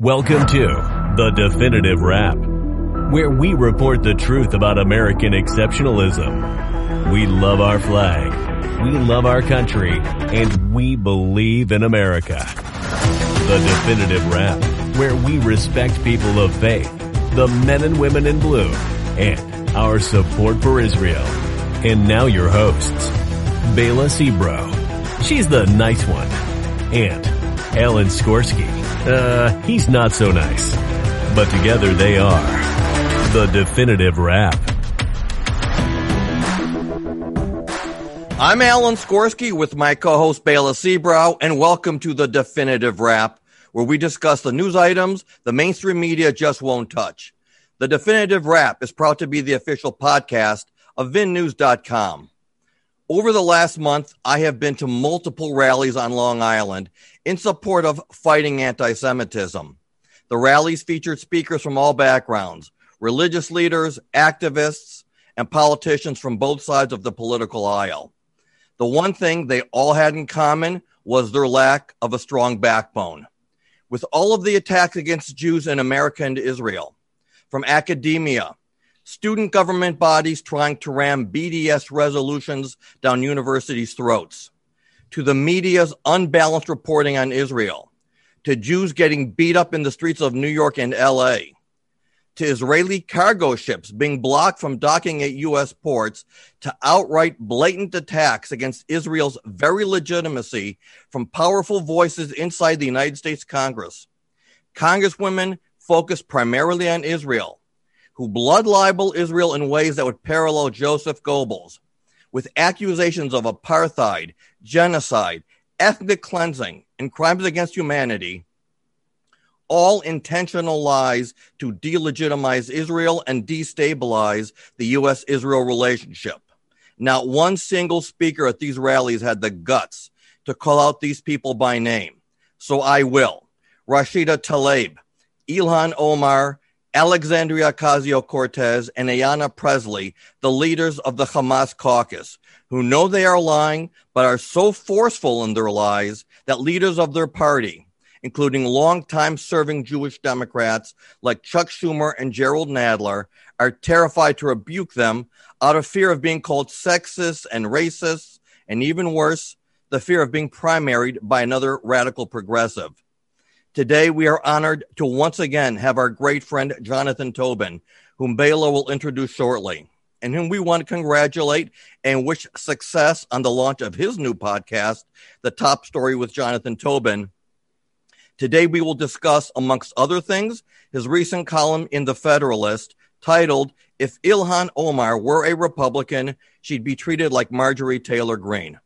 Welcome to The Definitive Wrap, where we report the truth about American exceptionalism. We love our flag, we love our country, and we believe in America. The Definitive Wrap, where we respect people of faith, the men and women in blue, and our support for Israel. And now your hosts, Bela Sebro. She's the nice one. And Alan Skorsky. Uh, he's not so nice. But together they are the definitive wrap. I'm Alan Skorsky with my co-host Bela Seabrow, and welcome to the Definitive Wrap, where we discuss the news items the mainstream media just won't touch. The Definitive Wrap is proud to be the official podcast of VinNews.com. Over the last month, I have been to multiple rallies on Long Island in support of fighting anti Semitism. The rallies featured speakers from all backgrounds religious leaders, activists, and politicians from both sides of the political aisle. The one thing they all had in common was their lack of a strong backbone. With all of the attacks against Jews in America and Israel, from academia, student government bodies trying to ram BDS resolutions down universities' throats, to the media's unbalanced reporting on Israel, to Jews getting beat up in the streets of New York and LA, to Israeli cargo ships being blocked from docking at U.S. ports, to outright blatant attacks against Israel's very legitimacy from powerful voices inside the United States Congress. Congresswomen focus primarily on Israel who blood libel Israel in ways that would parallel Joseph Goebbels, with accusations of apartheid, genocide, ethnic cleansing, and crimes against humanity, all intentional lies to delegitimize Israel and destabilize the U.S. Israel relationship. Not one single speaker at these rallies had the guts to call out these people by name. So I will. Rashida Tlaib, Ilhan Omar, Alexandria Ocasio Cortez and Ayanna Pressley, the leaders of the Hamas caucus, who know they are lying, but are so forceful in their lies that leaders of their party, including longtime serving Jewish Democrats like Chuck Schumer and Jerrold Nadler, are terrified to rebuke them out of fear of being called sexist and racist, and even worse, the fear of being primaried by another radical progressive. Today, we are honored to once again have our great friend Jonathan Tobin, whom Bela will introduce shortly, and whom we want to congratulate and wish success on the launch of his new podcast, The Top Story with Jonathan Tobin. Today, we will discuss, amongst other things, his recent column in The Federalist titled, If Ilhan Omar Were a Republican, She'd Be Treated Like Marjorie Taylor Greene.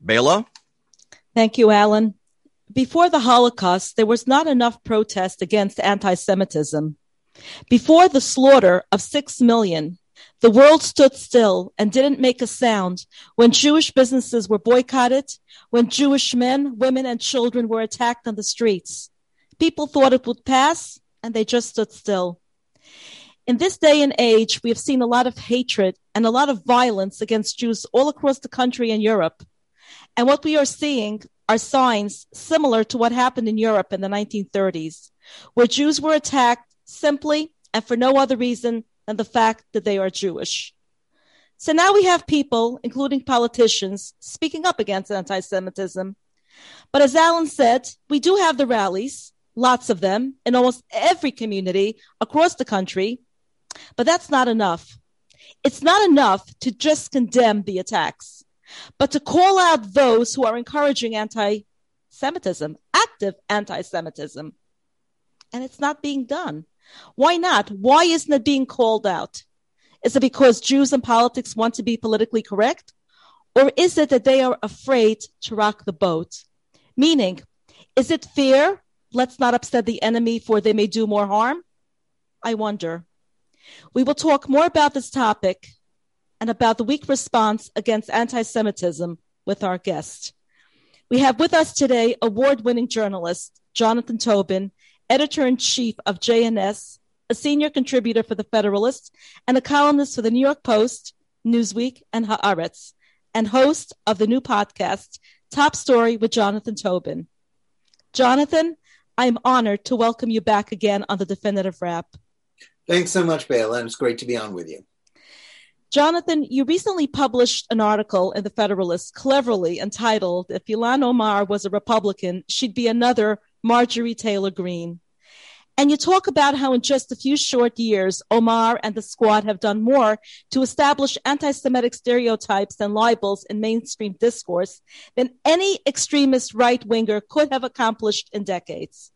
Bela? Thank you, Alan. Before the Holocaust, there was not enough protest against anti Semitism. Before the slaughter of six million, the world stood still and didn't make a sound when Jewish businesses were boycotted, when Jewish men, women, and children were attacked on the streets. People thought it would pass, and they just stood still. In this day and age, we have seen a lot of hatred and a lot of violence against Jews all across the country and Europe. And what we are seeing are signs similar to what happened in Europe in the 1930s, where Jews were attacked simply and for no other reason than the fact that they are Jewish. So now we have people, including politicians, speaking up against anti Semitism. But as Alan said, we do have the rallies, lots of them, in almost every community across the country. But that's not enough. It's not enough to just condemn the attacks but to call out those who are encouraging anti Semitism, active anti Semitism. And it's not being done. Why not? Why isn't it being called out? Is it because Jews in politics want to be politically correct? Or is it that they are afraid to rock the boat? Meaning, is it fear? Let's not upset the enemy for they may do more harm? I wonder. We will talk more about this topic and about the weak response against anti Semitism with our guest. We have with us today award winning journalist Jonathan Tobin, editor in chief of JNS, a senior contributor for The Federalist, and a columnist for the New York Post, Newsweek, and Haaretz, and host of the new podcast, Top Story with Jonathan Tobin. Jonathan, I am honored to welcome you back again on the Definitive Wrap. Thanks so much, Bela. It's great to be on with you. Jonathan, you recently published an article in the Federalist cleverly entitled If Ilhan Omar was a Republican, she'd be another Marjorie Taylor Greene. And you talk about how in just a few short years, Omar and the squad have done more to establish anti Semitic stereotypes and libels in mainstream discourse than any extremist right winger could have accomplished in decades.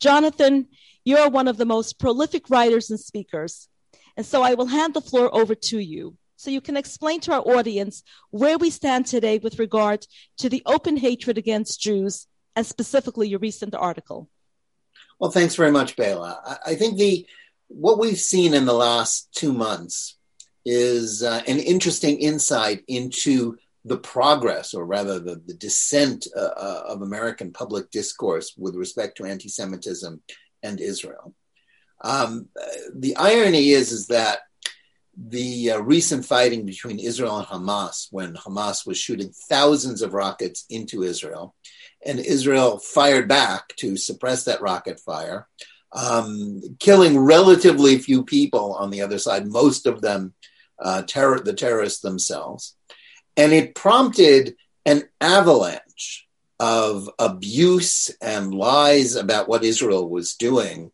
Jonathan, you're one of the most prolific writers and speakers. And so I will hand the floor over to you so you can explain to our audience where we stand today with regard to the open hatred against Jews and specifically your recent article. Well, thanks very much, Bela. I think the what we've seen in the last two months is uh, an interesting insight into the progress, or rather the, the descent uh, uh, of American public discourse with respect to anti-Semitism and Israel. Um, the irony is, is that the uh, recent fighting between Israel and Hamas, when Hamas was shooting thousands of rockets into Israel, and Israel fired back to suppress that rocket fire, um, killing relatively few people on the other side, most of them uh, terror, the terrorists themselves. And it prompted an avalanche of abuse and lies about what Israel was doing,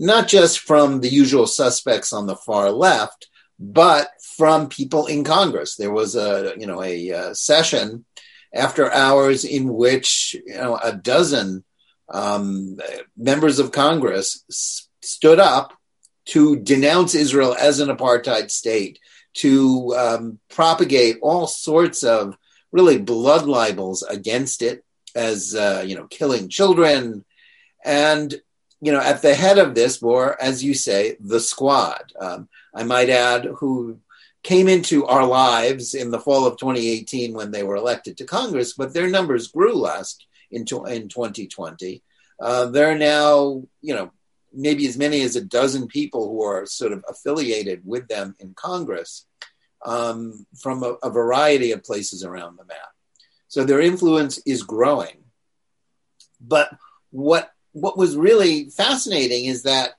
not just from the usual suspects on the far left, but from people in Congress. There was a you know a, a session after hours in which you know a dozen um, members of Congress s- stood up to denounce Israel as an apartheid state, to um, propagate all sorts of really blood libels against it, as uh, you know, killing children, and you know, at the head of this were, as you say, the squad. Um, I might add, who came into our lives in the fall of 2018 when they were elected to Congress, but their numbers grew last into in 2020. Uh, there are now, you know, maybe as many as a dozen people who are sort of affiliated with them in Congress um, from a, a variety of places around the map. So their influence is growing. But what what was really fascinating is that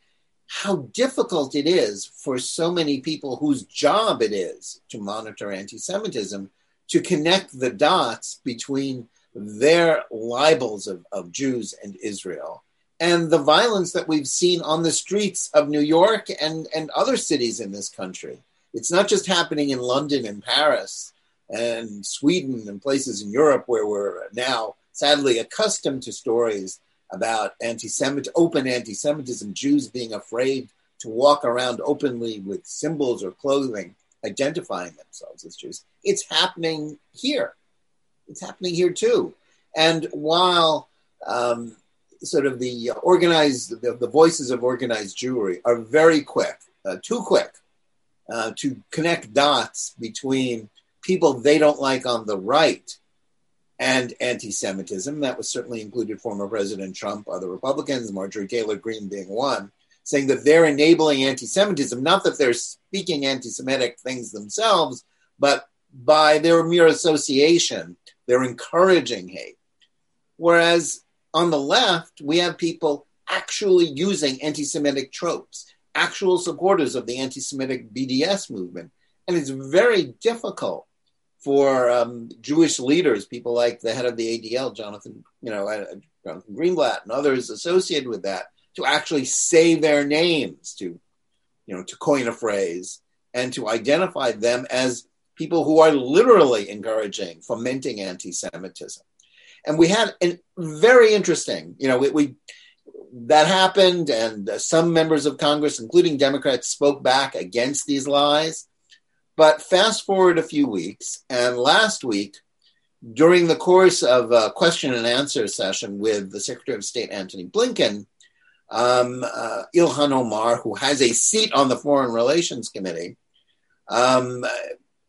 how difficult it is for so many people whose job it is to monitor anti Semitism to connect the dots between their libels of, of Jews and Israel and the violence that we've seen on the streets of New York and, and other cities in this country. It's not just happening in London and Paris and Sweden and places in Europe where we're now sadly accustomed to stories about anti-Semit, open anti-Semitism, Jews being afraid to walk around openly with symbols or clothing identifying themselves as Jews. It's happening here. It's happening here too. And while um, sort of the organized, the, the, voices of organized Jewry are very quick, uh, too quick, uh, to connect dots between people they don't like on the right and anti Semitism. That was certainly included former President Trump, other Republicans, Marjorie Taylor Greene being one, saying that they're enabling anti Semitism, not that they're speaking anti Semitic things themselves, but by their mere association, they're encouraging hate. Whereas on the left, we have people actually using anti Semitic tropes, actual supporters of the anti Semitic BDS movement. And it's very difficult for um, Jewish leaders, people like the head of the ADL, Jonathan, you know, uh, Jonathan Greenblatt, and others associated with that, to actually say their names, to, you know, to coin a phrase, and to identify them as people who are literally encouraging, fomenting anti-Semitism. And we had a very interesting, you know, we, we that happened, and uh, some members of Congress, including Democrats, spoke back against these lies. But fast forward a few weeks, and last week, during the course of a question and answer session with the Secretary of State Antony Blinken, um, uh, Ilhan Omar, who has a seat on the Foreign Relations Committee, um,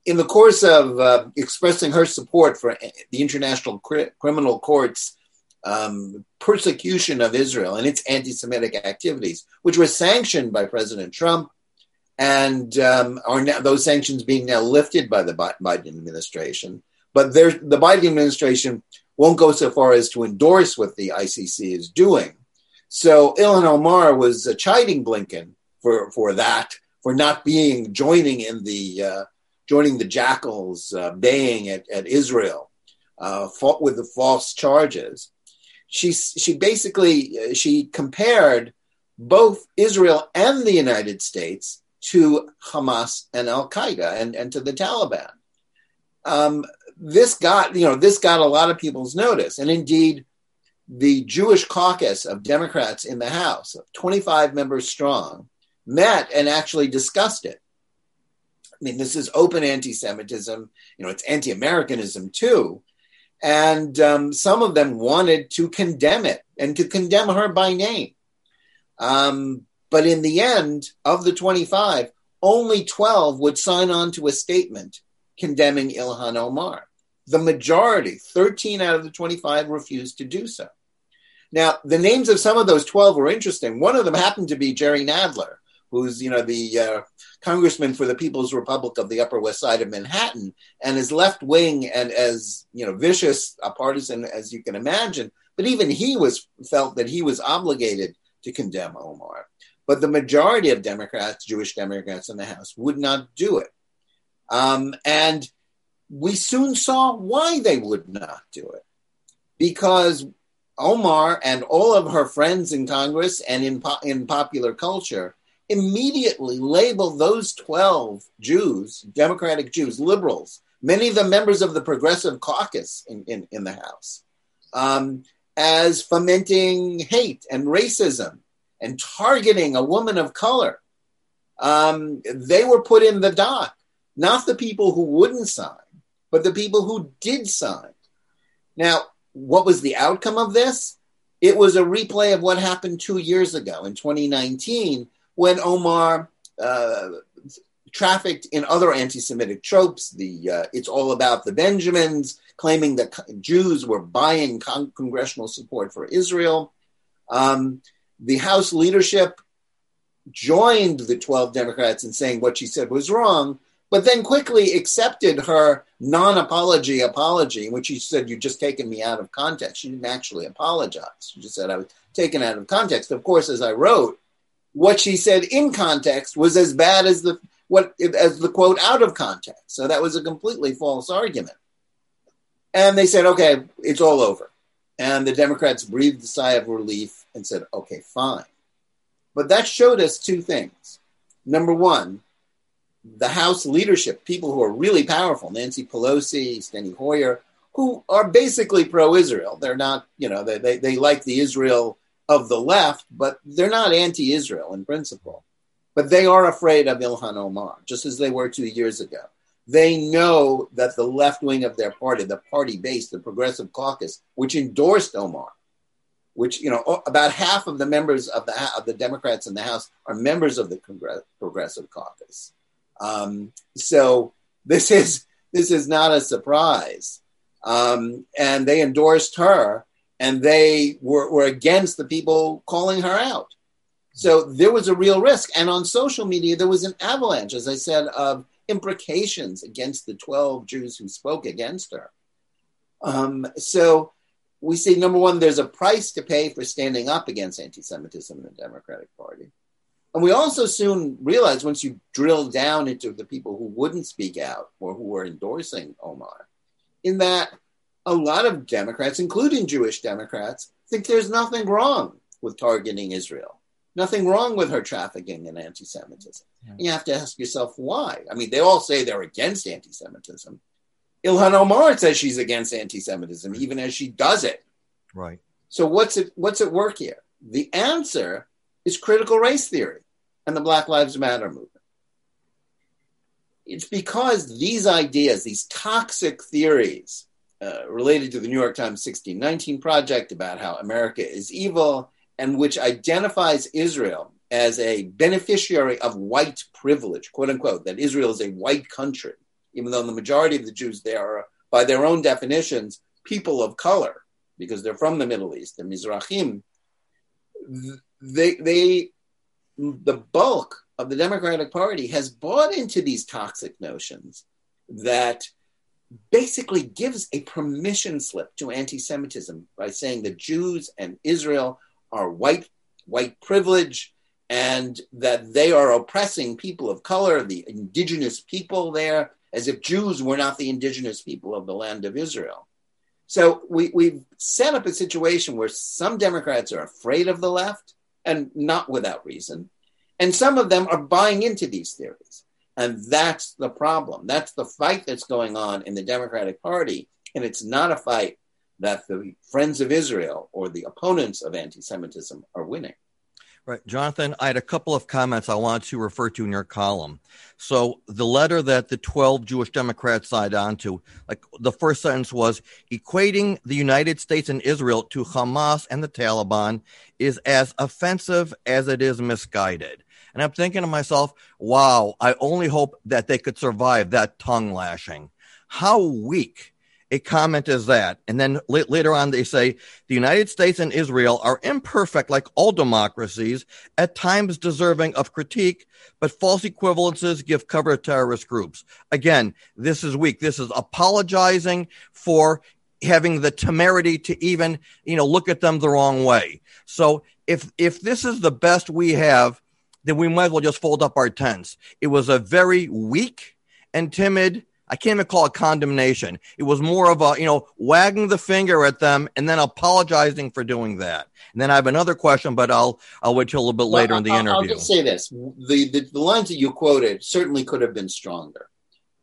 in the course of uh, expressing her support for the International Cri- Criminal Court's um, persecution of Israel and its anti Semitic activities, which were sanctioned by President Trump and um, are now those sanctions being now lifted by the Biden administration. But the Biden administration won't go so far as to endorse what the ICC is doing. So Ilhan Omar was uh, chiding Blinken for, for that, for not being joining in the uh, joining the jackals uh, baying at, at Israel, uh, fought with the false charges. She she basically uh, she compared both Israel and the United States to Hamas and Al Qaeda and, and to the Taliban. Um, this got you know this got a lot of people's notice, and indeed, the Jewish caucus of Democrats in the House, 25 members strong, met and actually discussed it. I mean, this is open anti-Semitism. You know, it's anti-Americanism too, and um, some of them wanted to condemn it and to condemn her by name. Um, but in the end, of the 25, only 12 would sign on to a statement condemning Ilhan Omar. The majority, 13 out of the 25, refused to do so. Now, the names of some of those 12 were interesting. One of them happened to be Jerry Nadler, who's, you know, the uh, congressman for the People's Republic of the Upper West Side of Manhattan, and is left wing and as, you know, vicious a partisan as you can imagine. But even he was felt that he was obligated to condemn Omar. But the majority of Democrats, Jewish Democrats in the House, would not do it. Um, and we soon saw why they would not do it. Because Omar and all of her friends in Congress and in, po- in popular culture immediately labeled those 12 Jews, Democratic Jews, liberals, many of them members of the Progressive Caucus in, in, in the House, um, as fomenting hate and racism and targeting a woman of color. Um, they were put in the dock, not the people who wouldn't sign, but the people who did sign. Now, what was the outcome of this? It was a replay of what happened two years ago in 2019 when Omar uh, trafficked in other anti Semitic tropes. The uh, It's all about the Benjamins, claiming that Jews were buying con- congressional support for Israel. Um, the House leadership joined the 12 Democrats in saying what she said was wrong, but then quickly accepted her non apology apology, in which she said, You've just taken me out of context. She didn't actually apologize. She just said, I was taken out of context. Of course, as I wrote, what she said in context was as bad as the what as the quote out of context. So that was a completely false argument. And they said, okay, it's all over. And the Democrats breathed a sigh of relief and said, okay, fine. But that showed us two things. Number one, the House leadership, people who are really powerful, Nancy Pelosi, Steny Hoyer, who are basically pro Israel. They're not, you know, they, they, they like the Israel of the left, but they're not anti Israel in principle. But they are afraid of Ilhan Omar, just as they were two years ago. They know that the left wing of their party, the party base, the Progressive Caucus, which endorsed Omar, which you know about half of the members of the of the Democrats in the House are members of the Congress, Progressive Caucus. Um, so this is this is not a surprise, um, and they endorsed her, and they were, were against the people calling her out. So there was a real risk, and on social media there was an avalanche, as I said, of imprecations against the twelve Jews who spoke against her. Um, so we see number one, there's a price to pay for standing up against anti Semitism in the Democratic Party. And we also soon realize once you drill down into the people who wouldn't speak out or who were endorsing Omar, in that a lot of Democrats, including Jewish Democrats, think there's nothing wrong with targeting Israel, nothing wrong with her trafficking in anti Semitism. Yeah. You have to ask yourself why. I mean, they all say they're against anti Semitism, Ilhan Omar says she's against anti-Semitism, even as she does it. Right. So what's it what's at work here? The answer is critical race theory and the Black Lives Matter movement. It's because these ideas, these toxic theories uh, related to the New York Times 1619 project about how America is evil and which identifies Israel as a beneficiary of white privilege, quote unquote, that Israel is a white country even though the majority of the Jews there are, by their own definitions, people of color, because they're from the Middle East, the Mizrahim, they, they, the bulk of the Democratic Party has bought into these toxic notions that basically gives a permission slip to anti Semitism by saying the Jews and Israel are white white privilege and that they are oppressing people of color, the indigenous people there, as if Jews were not the indigenous people of the land of Israel. So we, we've set up a situation where some Democrats are afraid of the left, and not without reason, and some of them are buying into these theories. And that's the problem. That's the fight that's going on in the Democratic Party. And it's not a fight that the friends of Israel or the opponents of anti Semitism are winning. Right. Jonathan, I had a couple of comments I wanted to refer to in your column. So the letter that the 12 Jewish Democrats signed on to, like the first sentence was equating the United States and Israel to Hamas and the Taliban is as offensive as it is misguided. And I'm thinking to myself, wow, I only hope that they could survive that tongue lashing. How weak a comment is that. And then later on, they say the United States and Israel are imperfect, like all democracies, at times deserving of critique, but false equivalences give cover to terrorist groups. Again, this is weak. This is apologizing for having the temerity to even, you know, look at them the wrong way. So if if this is the best we have, then we might as well just fold up our tents. It was a very weak and timid I can't even call it condemnation. It was more of a, you know, wagging the finger at them and then apologizing for doing that. And then I have another question, but I'll I'll wait till a little bit later well, in the I'll, interview. I'll just say this: the, the, the lines that you quoted certainly could have been stronger,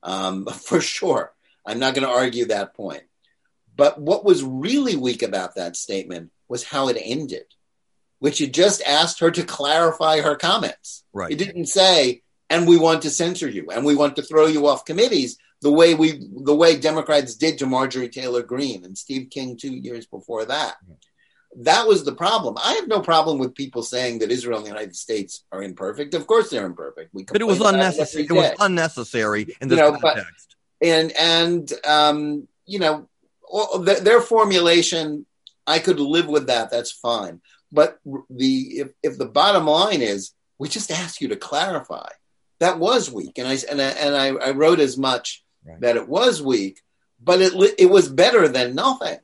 um, for sure. I'm not going to argue that point. But what was really weak about that statement was how it ended, which it just asked her to clarify her comments. Right. It didn't say, and we want to censor you, and we want to throw you off committees the way we the way Democrats did to Marjorie Taylor Greene and Steve King two years before that. That was the problem. I have no problem with people saying that Israel and the United States are imperfect. Of course, they're imperfect. We but it was unnecessary. It, it was unnecessary in this you know, context. But, and and um, you know their formulation, I could live with that. That's fine. But the if, if the bottom line is we just ask you to clarify, that was weak, and I and I, and I, I wrote as much right. that it was weak, but it it was better than nothing.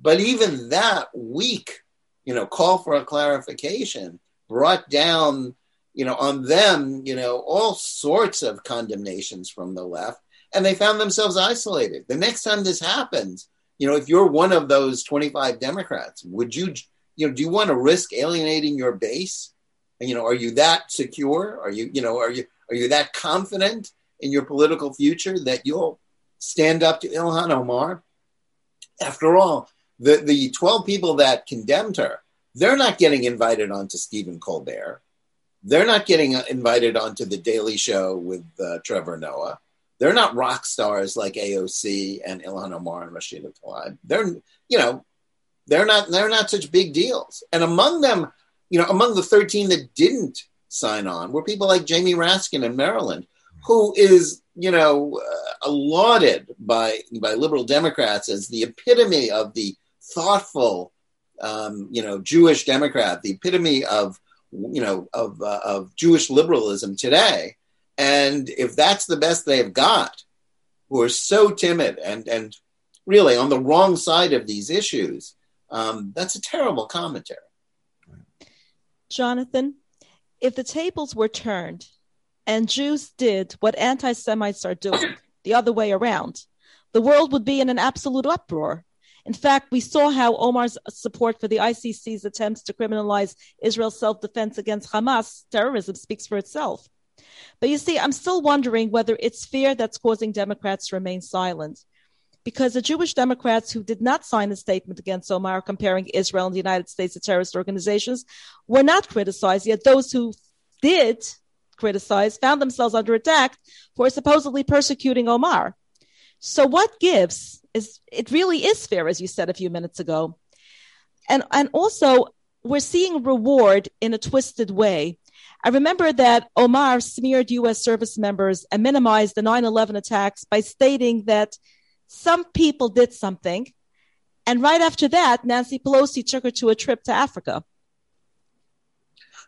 But even that weak, you know, call for a clarification brought down, you know, on them, you know, all sorts of condemnations from the left, and they found themselves isolated. The next time this happens, you know, if you're one of those 25 Democrats, would you, you know, do you want to risk alienating your base? You know, are you that secure? Are you, you know, are you are you that confident in your political future that you'll stand up to Ilhan Omar? After all, the, the 12 people that condemned her, they're not getting invited onto Stephen Colbert. They're not getting invited onto The Daily Show with uh, Trevor Noah. They're not rock stars like AOC and Ilhan Omar and Rashida Tlaib. They're, you know, they're not they're not such big deals. And among them, you know, among the 13 that didn't sign on were people like Jamie Raskin in Maryland, who is, you know, uh, lauded by by liberal Democrats as the epitome of the thoughtful, um, you know, Jewish Democrat, the epitome of, you know, of uh, of Jewish liberalism today. And if that's the best they've got, who are so timid and and really on the wrong side of these issues, um, that's a terrible commentary. Jonathan, if the tables were turned and Jews did what anti Semites are doing, the other way around, the world would be in an absolute uproar. In fact, we saw how Omar's support for the ICC's attempts to criminalize Israel's self defense against Hamas terrorism speaks for itself. But you see, I'm still wondering whether it's fear that's causing Democrats to remain silent because the Jewish Democrats who did not sign a statement against Omar comparing Israel and the United States to terrorist organizations were not criticized, yet those who did criticize found themselves under attack for supposedly persecuting Omar. So what gives is it really is fair, as you said a few minutes ago. And and also we're seeing reward in a twisted way. I remember that Omar smeared US service members and minimized the 9-11 attacks by stating that some people did something. And right after that, Nancy Pelosi took her to a trip to Africa.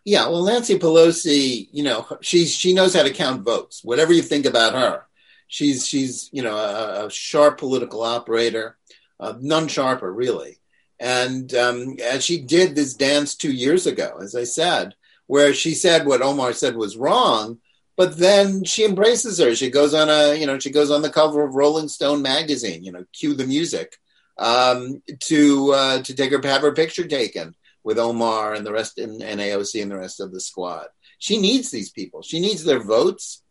Yeah, well, Nancy Pelosi, you know, she's she knows how to count votes. Whatever you think about her, she's she's you know a, a sharp political operator, uh, none sharper really. And, um, and she did this dance two years ago, as I said, where she said what Omar said was wrong, but then she embraces her. She goes on a, you know, she goes on the cover of Rolling Stone magazine, you know, cue the music, um, to uh, to take her have her picture taken with Omar and the rest and, and AOC and the rest of the squad. She needs these people. She needs their votes,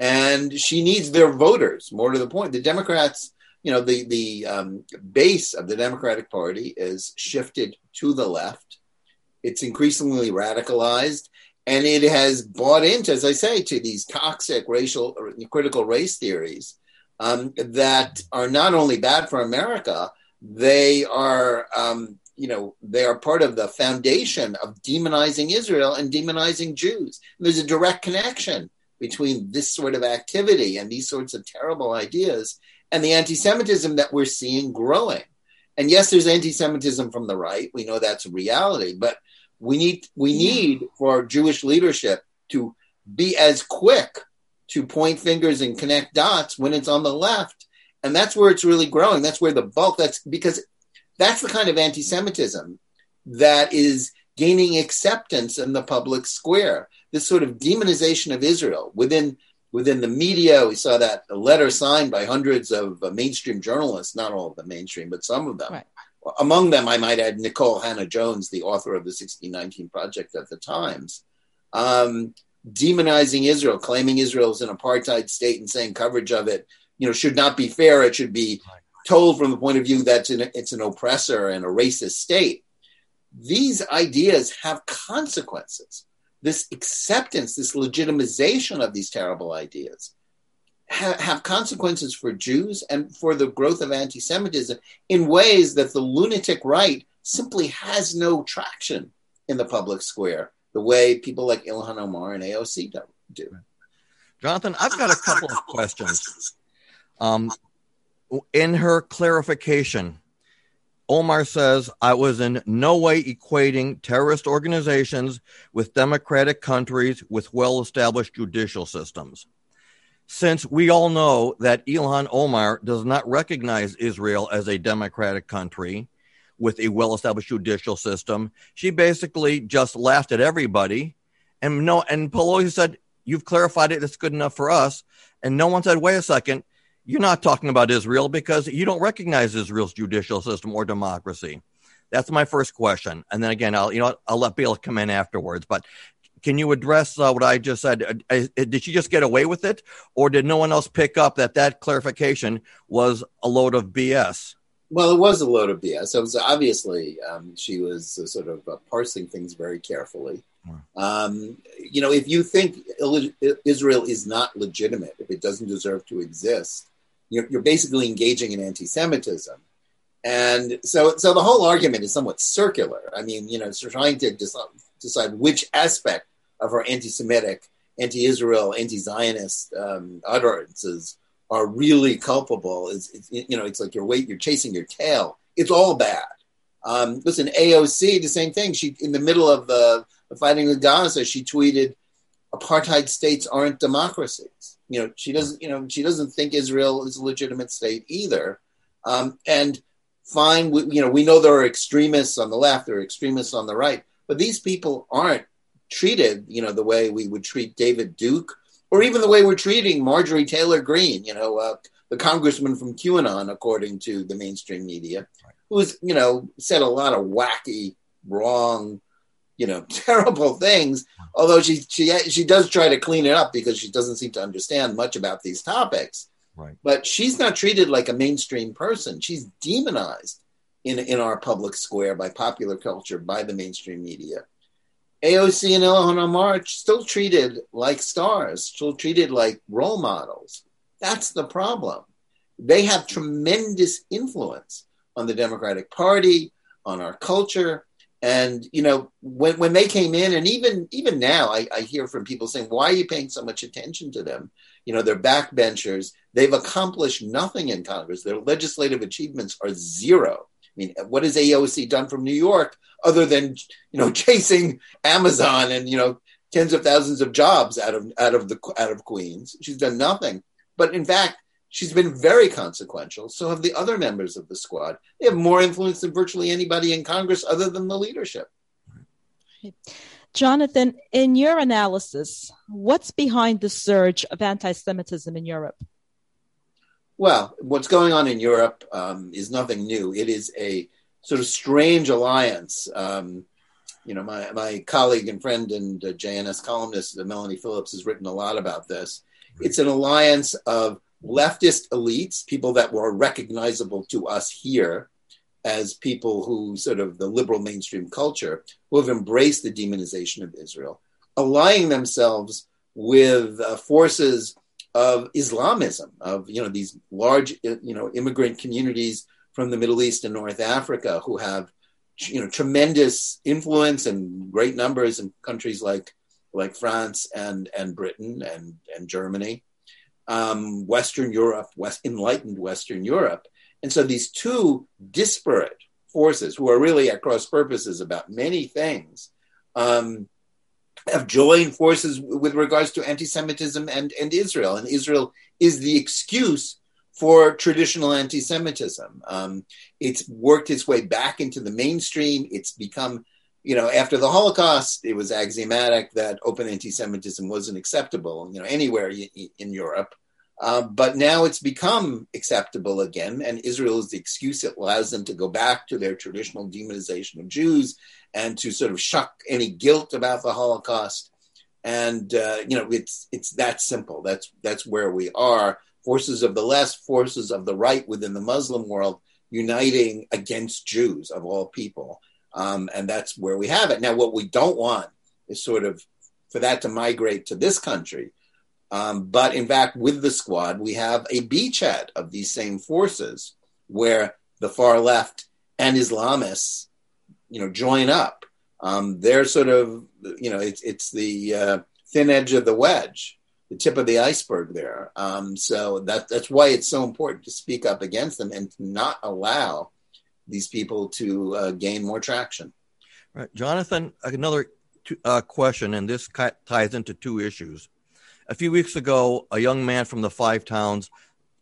and she needs their voters. More to the point, the Democrats, you know, the the um, base of the Democratic Party is shifted to the left. It's increasingly radicalized, and it has bought into, as I say, to these toxic racial critical race theories um, that are not only bad for America, they are um, you know they are part of the foundation of demonizing Israel and demonizing Jews. And there's a direct connection between this sort of activity and these sorts of terrible ideas and the anti-Semitism that we're seeing growing. And yes, there's anti-Semitism from the right. We know that's a reality, but we need we need for Jewish leadership to be as quick to point fingers and connect dots when it's on the left. And that's where it's really growing. That's where the bulk that's because that's the kind of anti-Semitism that is gaining acceptance in the public square. This sort of demonization of Israel within within the media. We saw that a letter signed by hundreds of uh, mainstream journalists, not all of them mainstream, but some of them. Right. Among them, I might add Nicole Hannah-Jones, the author of the 1619 Project at the Times, um, demonizing Israel, claiming Israel is an apartheid state and saying coverage of it, you know, should not be fair. It should be told from the point of view that it's an oppressor and a racist state. These ideas have consequences. This acceptance, this legitimization of these terrible ideas ha- have consequences for Jews and for the growth of anti Semitism in ways that the lunatic right simply has no traction in the public square, the way people like Ilhan Omar and AOC do. Jonathan, I've got a couple, of questions. Um, in her clarification, Omar says, I was in no way equating terrorist organizations with democratic countries with well established judicial systems. Since we all know that Ilhan Omar does not recognize Israel as a democratic country with a well established judicial system, she basically just laughed at everybody. And no, and Pelosi said, You've clarified it, it's good enough for us. And no one said, Wait a second, you're not talking about Israel because you don't recognize Israel's judicial system or democracy. That's my first question. And then again, I'll you know I'll let Bill come in afterwards. But can you address uh, what I just said? Uh, did she just get away with it, or did no one else pick up that that clarification was a load of BS? Well, it was a load of BS. It was obviously um, she was uh, sort of uh, parsing things very carefully. Um, you know, if you think Israel is not legitimate, if it doesn't deserve to exist, you're, you're basically engaging in anti-Semitism. And so, so the whole argument is somewhat circular. I mean, you know, trying to decide, decide which aspect of our anti-Semitic, anti-Israel, anti-Zionist um, utterances are really culpable. Is you know, it's like you're wait, you're chasing your tail. It's all bad. Um, listen, AOC, the same thing. She in the middle of the, the fighting in Gaza, she tweeted, "Apartheid states aren't democracies." You know she doesn't you know she doesn't think Israel is a legitimate state either. Um, and fine, we, you know we know there are extremists on the left, there are extremists on the right, but these people aren't treated you know the way we would treat David Duke or even the way we're treating Marjorie Taylor Greene, you know, uh, the congressman from QAnon, according to the mainstream media, who's you know said a lot of wacky, wrong, you know, terrible things. Although she she she does try to clean it up because she doesn't seem to understand much about these topics. Right. But she's not treated like a mainstream person. She's demonized in in our public square by popular culture, by the mainstream media. AOC and Ilhan Omar are still treated like stars, still treated like role models. That's the problem. They have tremendous influence on the Democratic Party, on our culture, and you know, when when they came in, and even even now, I, I hear from people saying, "Why are you paying so much attention to them?" You know, they're backbenchers. They've accomplished nothing in Congress. Their legislative achievements are zero. I mean, what has AOC done from New York other than you know chasing Amazon and you know tens of thousands of jobs out of out of the out of Queens? She's done nothing. But in fact, She's been very consequential. So have the other members of the squad. They have more influence than virtually anybody in Congress other than the leadership. Jonathan, in your analysis, what's behind the surge of anti Semitism in Europe? Well, what's going on in Europe um, is nothing new. It is a sort of strange alliance. Um, you know, my, my colleague and friend and uh, JNS columnist, uh, Melanie Phillips, has written a lot about this. It's an alliance of leftist elites, people that were recognizable to us here as people who sort of the liberal mainstream culture, who have embraced the demonization of Israel, allying themselves with uh, forces of Islamism, of you know these large you know immigrant communities from the Middle East and North Africa who have you know tremendous influence and great numbers in countries like like France and and Britain and and Germany, um, Western Europe, West enlightened Western Europe, and so these two disparate forces who are really at cross purposes about many things. Um, have joined forces with regards to anti-Semitism and, and Israel. And Israel is the excuse for traditional anti-Semitism. Um, it's worked its way back into the mainstream. It's become, you know, after the Holocaust, it was axiomatic that open anti-Semitism wasn't acceptable, you know, anywhere in Europe. Uh, but now it's become acceptable again, and Israel is the excuse that allows them to go back to their traditional demonization of Jews and to sort of shuck any guilt about the Holocaust. And uh, you know, it's it's that simple. That's that's where we are. Forces of the left, forces of the right within the Muslim world uniting against Jews of all people, um, and that's where we have it. Now, what we don't want is sort of for that to migrate to this country. Um, but in fact, with the squad, we have a beachhead of these same forces where the far left and Islamists you know join up. Um, they're sort of you know it's it's the uh, thin edge of the wedge, the tip of the iceberg there. Um, so that that's why it's so important to speak up against them and to not allow these people to uh, gain more traction. Right, Jonathan. Another uh, question, and this ties into two issues. A few weeks ago, a young man from the Five Towns,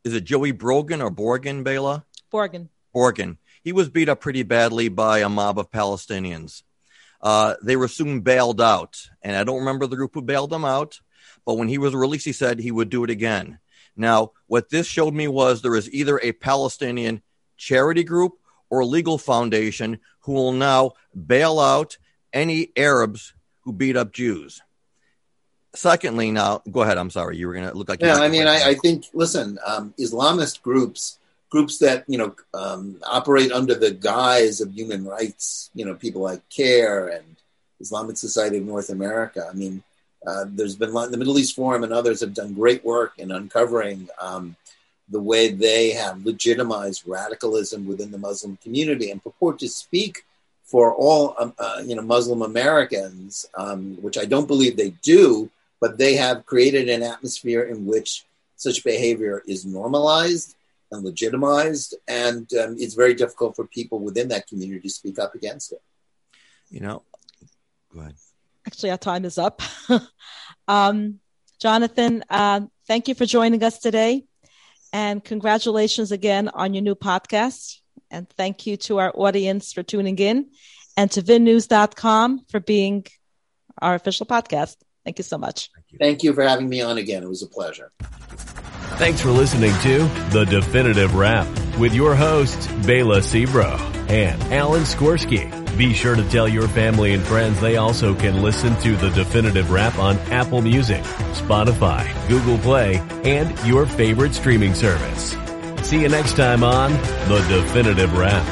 is it Joey Brogan or Borgen, Bela? Borgen. Borgen he was beat up pretty badly by a mob of Palestinians. Uh, they were soon bailed out, and I don't remember the group who bailed him out, but when he was released, he said he would do it again. Now, what this showed me was there is either a Palestinian charity group or legal foundation who will now bail out any Arabs who beat up Jews. Secondly, now go ahead. I'm sorry, you were going to look like. Yeah, I mean, I, I, think. Listen, um, Islamist groups groups that you know um, operate under the guise of human rights. You know, people like CAIR and Islamic Society of North America. I mean, uh, there's been the Middle East Forum and others have done great work in uncovering um, the way they have legitimized radicalism within the Muslim community and purport to speak for all um, uh, you know Muslim Americans, um, which I don't believe they do, but they have created an atmosphere in which such behavior is normalized and legitimized, and um, it's very difficult for people within that community to speak up against it. You know, go ahead. Actually, our time is up. um, Jonathan, uh, thank you for joining us today, and congratulations again on your new podcast. And thank you to our audience for tuning in, and to vinnews.com for being our official podcast. Thank you so much. Thank you. Thank you for having me on again. It was a pleasure. Thanks for listening to The Definitive Wrap with your hosts, Bela Sebro and Alan Skorsky. Be sure to tell your family and friends they also can listen to The Definitive Wrap on Apple Music, Spotify, Google Play, and your favorite streaming service. See you next time on The Definitive Wrap.